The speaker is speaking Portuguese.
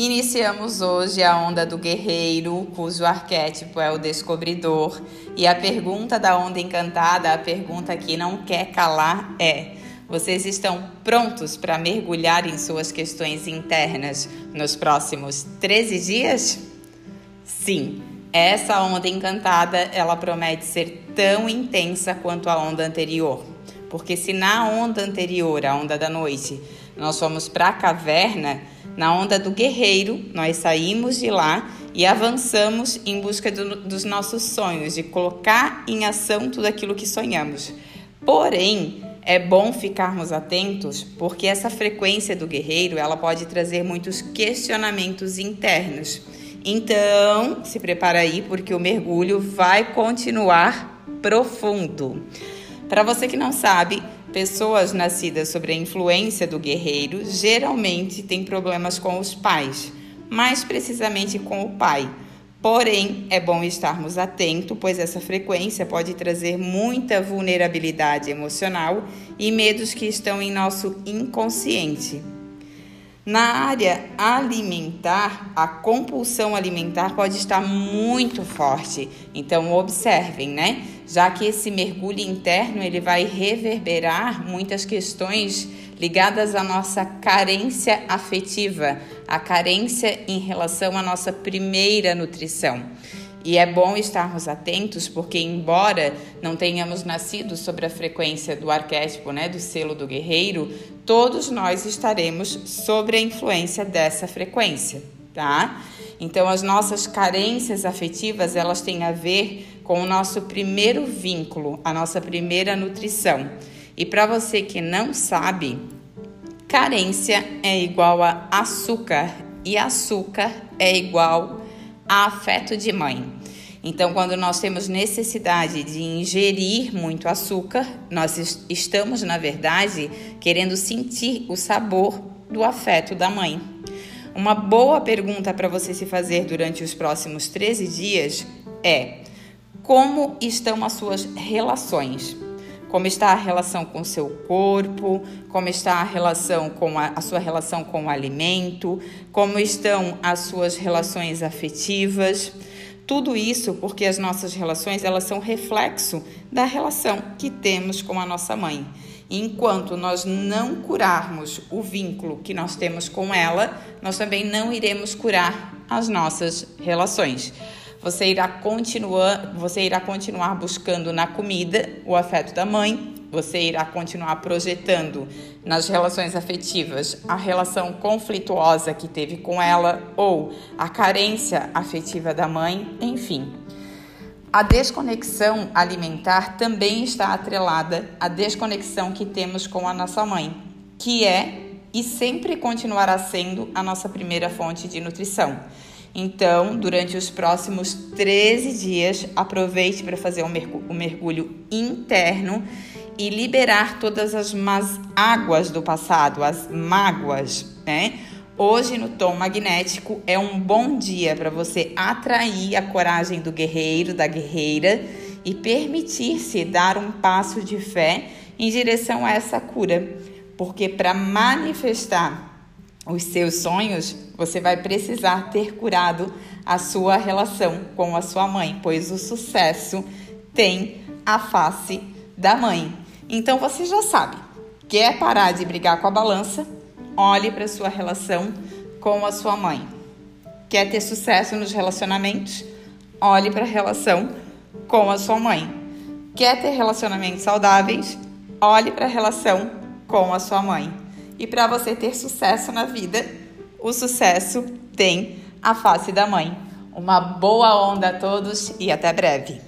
Iniciamos hoje a onda do guerreiro, cujo arquétipo é o descobridor, e a pergunta da onda encantada, a pergunta que não quer calar é: vocês estão prontos para mergulhar em suas questões internas nos próximos 13 dias? Sim, essa onda encantada, ela promete ser tão intensa quanto a onda anterior. Porque se na onda anterior, a onda da noite, nós fomos para a caverna, na onda do guerreiro, nós saímos de lá e avançamos em busca do, dos nossos sonhos, de colocar em ação tudo aquilo que sonhamos. Porém, é bom ficarmos atentos, porque essa frequência do guerreiro, ela pode trazer muitos questionamentos internos. Então, se prepara aí porque o mergulho vai continuar profundo. Para você que não sabe, Pessoas nascidas sob a influência do guerreiro geralmente têm problemas com os pais, mais precisamente com o pai. Porém, é bom estarmos atentos, pois essa frequência pode trazer muita vulnerabilidade emocional e medos que estão em nosso inconsciente. Na área alimentar, a compulsão alimentar pode estar muito forte. Então observem, né? Já que esse mergulho interno ele vai reverberar muitas questões ligadas à nossa carência afetiva, a carência em relação à nossa primeira nutrição. E é bom estarmos atentos, porque embora não tenhamos nascido sobre a frequência do arquétipo, né, do selo do guerreiro, todos nós estaremos sobre a influência dessa frequência, tá? Então as nossas carências afetivas, elas têm a ver com o nosso primeiro vínculo, a nossa primeira nutrição. E para você que não sabe, carência é igual a açúcar e açúcar é igual afeto de mãe. Então, quando nós temos necessidade de ingerir muito açúcar, nós estamos, na verdade, querendo sentir o sabor do afeto da mãe. Uma boa pergunta para você se fazer durante os próximos 13 dias é: como estão as suas relações? Como está a relação com seu corpo? Como está a relação com a, a sua relação com o alimento? Como estão as suas relações afetivas? Tudo isso porque as nossas relações elas são reflexo da relação que temos com a nossa mãe. enquanto nós não curarmos o vínculo que nós temos com ela, nós também não iremos curar as nossas relações. Você irá continuar, você irá continuar buscando na comida o afeto da mãe, você irá continuar projetando nas relações afetivas a relação conflituosa que teve com ela ou a carência afetiva da mãe, enfim. A desconexão alimentar também está atrelada à desconexão que temos com a nossa mãe, que é e sempre continuará sendo a nossa primeira fonte de nutrição. Então, durante os próximos 13 dias, aproveite para fazer um mergulho interno e liberar todas as más águas do passado, as mágoas, né? Hoje, no tom magnético, é um bom dia para você atrair a coragem do guerreiro, da guerreira e permitir-se dar um passo de fé em direção a essa cura. Porque para manifestar os seus sonhos, você vai precisar ter curado a sua relação com a sua mãe, pois o sucesso tem a face da mãe. Então você já sabe, quer parar de brigar com a balança? Olhe para sua relação com a sua mãe. Quer ter sucesso nos relacionamentos? Olhe para a relação com a sua mãe. Quer ter relacionamentos saudáveis? Olhe para a relação com a sua mãe. E para você ter sucesso na vida, o sucesso tem a face da mãe. Uma boa onda a todos e até breve.